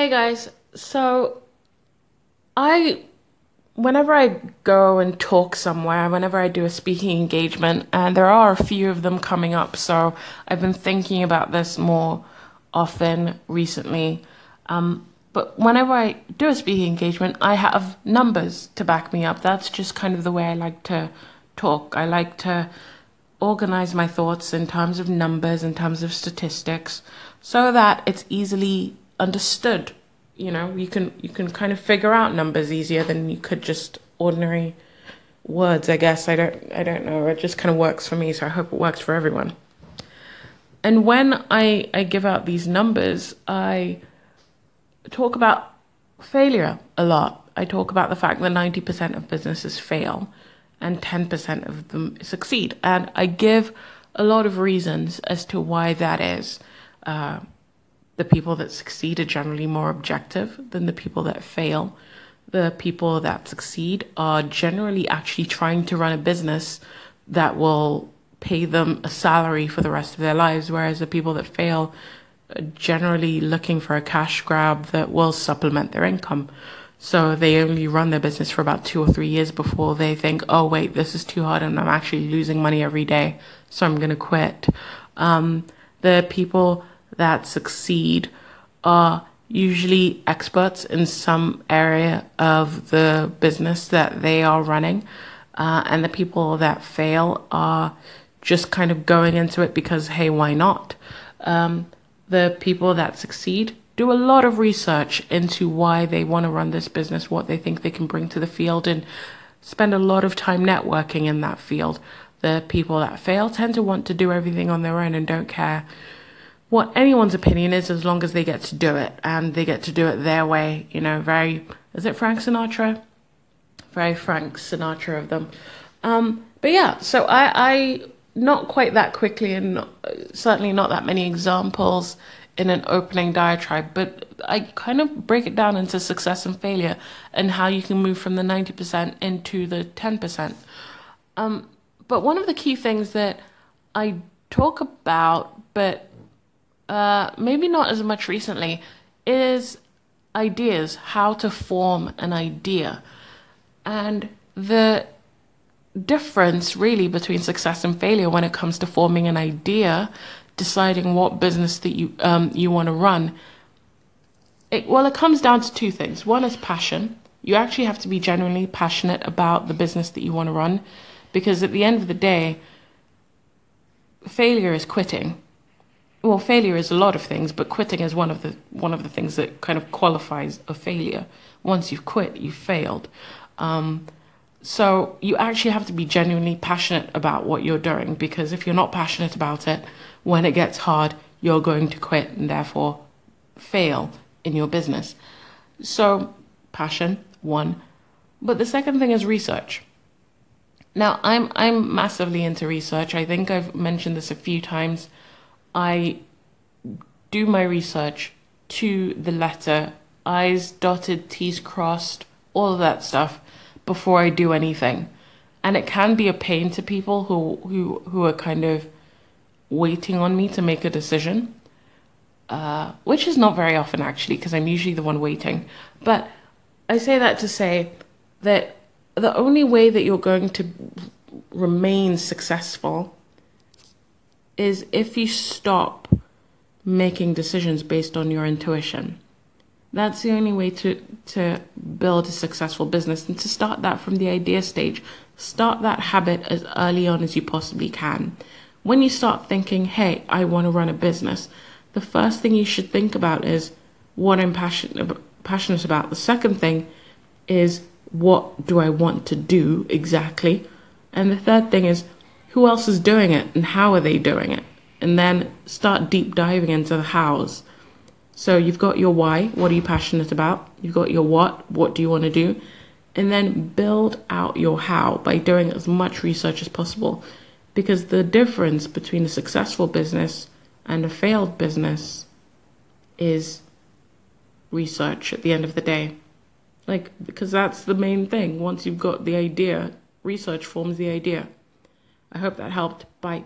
Hey guys, so I, whenever I go and talk somewhere, whenever I do a speaking engagement, and there are a few of them coming up, so I've been thinking about this more often recently. Um, but whenever I do a speaking engagement, I have numbers to back me up. That's just kind of the way I like to talk. I like to organize my thoughts in terms of numbers, in terms of statistics, so that it's easily understood. You know, you can you can kind of figure out numbers easier than you could just ordinary words, I guess. I don't I don't know. It just kind of works for me, so I hope it works for everyone. And when I I give out these numbers, I talk about failure a lot. I talk about the fact that 90% of businesses fail and 10% of them succeed. And I give a lot of reasons as to why that is. Uh, the people that succeed are generally more objective than the people that fail. The people that succeed are generally actually trying to run a business that will pay them a salary for the rest of their lives, whereas the people that fail are generally looking for a cash grab that will supplement their income. So they only run their business for about two or three years before they think, oh, wait, this is too hard and I'm actually losing money every day. So I'm going to quit. Um, the people that succeed are usually experts in some area of the business that they are running. Uh, and the people that fail are just kind of going into it because, hey, why not? Um, the people that succeed do a lot of research into why they want to run this business, what they think they can bring to the field, and spend a lot of time networking in that field. The people that fail tend to want to do everything on their own and don't care what anyone's opinion is as long as they get to do it and they get to do it their way. You know, very, is it Frank Sinatra? Very Frank Sinatra of them. Um, but yeah, so I, I not quite that quickly and certainly not that many examples in an opening diatribe, but I kind of break it down into success and failure and how you can move from the 90% into the 10%. Um, but one of the key things that I talk about, but uh, maybe not as much recently, is ideas, how to form an idea. And the difference really between success and failure when it comes to forming an idea, deciding what business that you um, you want to run. It, well, it comes down to two things. One is passion. You actually have to be genuinely passionate about the business that you want to run, because at the end of the day, failure is quitting. Well, failure is a lot of things, but quitting is one of the one of the things that kind of qualifies a failure. Once you've quit, you've failed. Um, so you actually have to be genuinely passionate about what you're doing because if you're not passionate about it, when it gets hard, you're going to quit and therefore fail in your business. So, passion, one. But the second thing is research. Now, I'm I'm massively into research. I think I've mentioned this a few times. I do my research to the letter, I's dotted, T's crossed, all of that stuff before I do anything. And it can be a pain to people who, who, who are kind of waiting on me to make a decision, uh, which is not very often actually, because I'm usually the one waiting. But I say that to say that the only way that you're going to remain successful is if you stop making decisions based on your intuition. That's the only way to, to build a successful business and to start that from the idea stage. Start that habit as early on as you possibly can. When you start thinking, hey, I want to run a business, the first thing you should think about is what I'm passionate, passionate about. The second thing is what do I want to do exactly? And the third thing is who else is doing it and how are they doing it? And then start deep diving into the hows so you've got your why, what are you passionate about? You've got your what, what do you want to do? And then build out your how by doing as much research as possible. Because the difference between a successful business and a failed business is research at the end of the day. Like, because that's the main thing. Once you've got the idea, research forms the idea. I hope that helped. Bye.